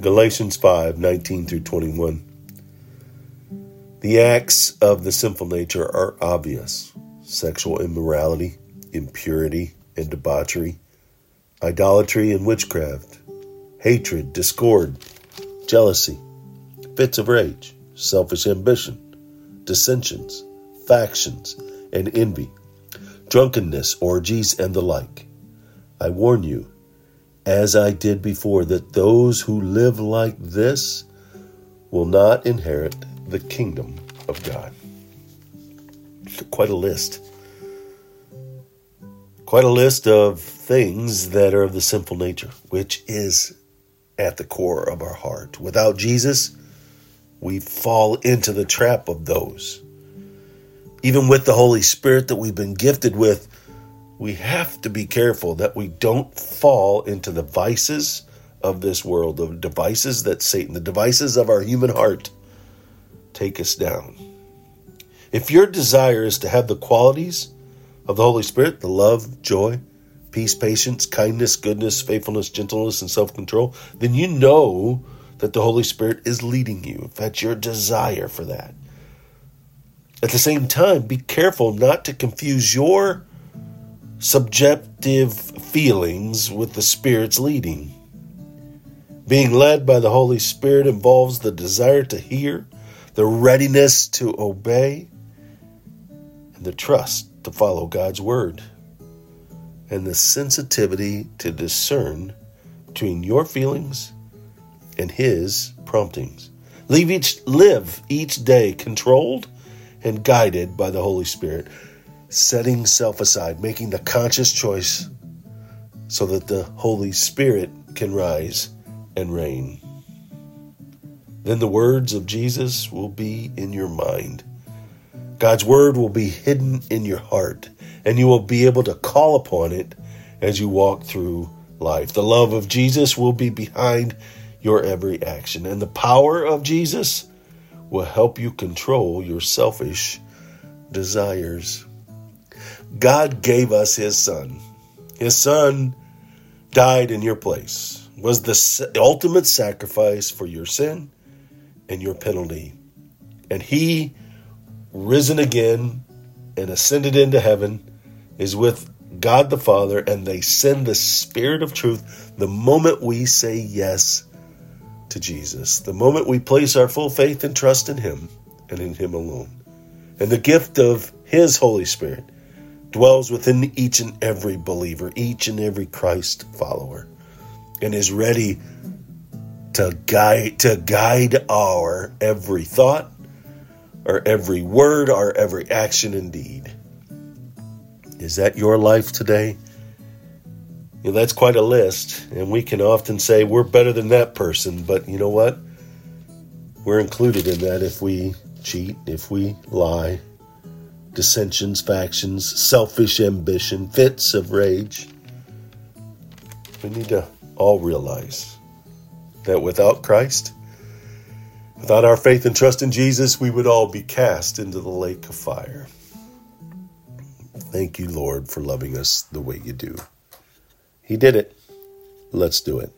Galatians 5 19 through 21. The acts of the sinful nature are obvious sexual immorality, impurity and debauchery, idolatry and witchcraft, hatred, discord, jealousy, fits of rage, selfish ambition, dissensions, factions, and envy, drunkenness, orgies, and the like. I warn you, as I did before, that those who live like this will not inherit the kingdom of God. Quite a list. Quite a list of things that are of the sinful nature, which is at the core of our heart. Without Jesus, we fall into the trap of those. Even with the Holy Spirit that we've been gifted with, we have to be careful that we don't fall into the vices of this world, the devices that Satan, the devices of our human heart, take us down. If your desire is to have the qualities of the Holy Spirit, the love, joy, peace, patience, kindness, goodness, faithfulness, gentleness, and self control, then you know that the Holy Spirit is leading you. If that's your desire for that. At the same time, be careful not to confuse your subjective feelings with the Spirit's leading. Being led by the Holy Spirit involves the desire to hear, the readiness to obey, and the trust to follow God's word, and the sensitivity to discern between your feelings and His promptings. Leave each, live each day controlled and guided by the Holy Spirit, setting self aside, making the conscious choice so that the Holy Spirit can rise and reign. Then the words of Jesus will be in your mind. God's word will be hidden in your heart, and you will be able to call upon it as you walk through life. The love of Jesus will be behind your every action, and the power of Jesus will help you control your selfish desires. God gave us His Son. His Son died in your place, was the ultimate sacrifice for your sin and your penalty. And He, risen again and ascended into heaven, is with God the Father, and they send the Spirit of truth the moment we say yes to Jesus, the moment we place our full faith and trust in Him and in Him alone. And the gift of His Holy Spirit dwells within each and every believer, each and every Christ follower, and is ready to guide to guide our every thought, our every word, our every action and deed. Is that your life today? You know, that's quite a list, and we can often say we're better than that person, but you know what? We're included in that if we cheat, if we lie, dissensions, factions, selfish ambition, fits of rage. We need to all realize that without Christ, without our faith and trust in Jesus, we would all be cast into the lake of fire. Thank you, Lord, for loving us the way you do. He did it. Let's do it.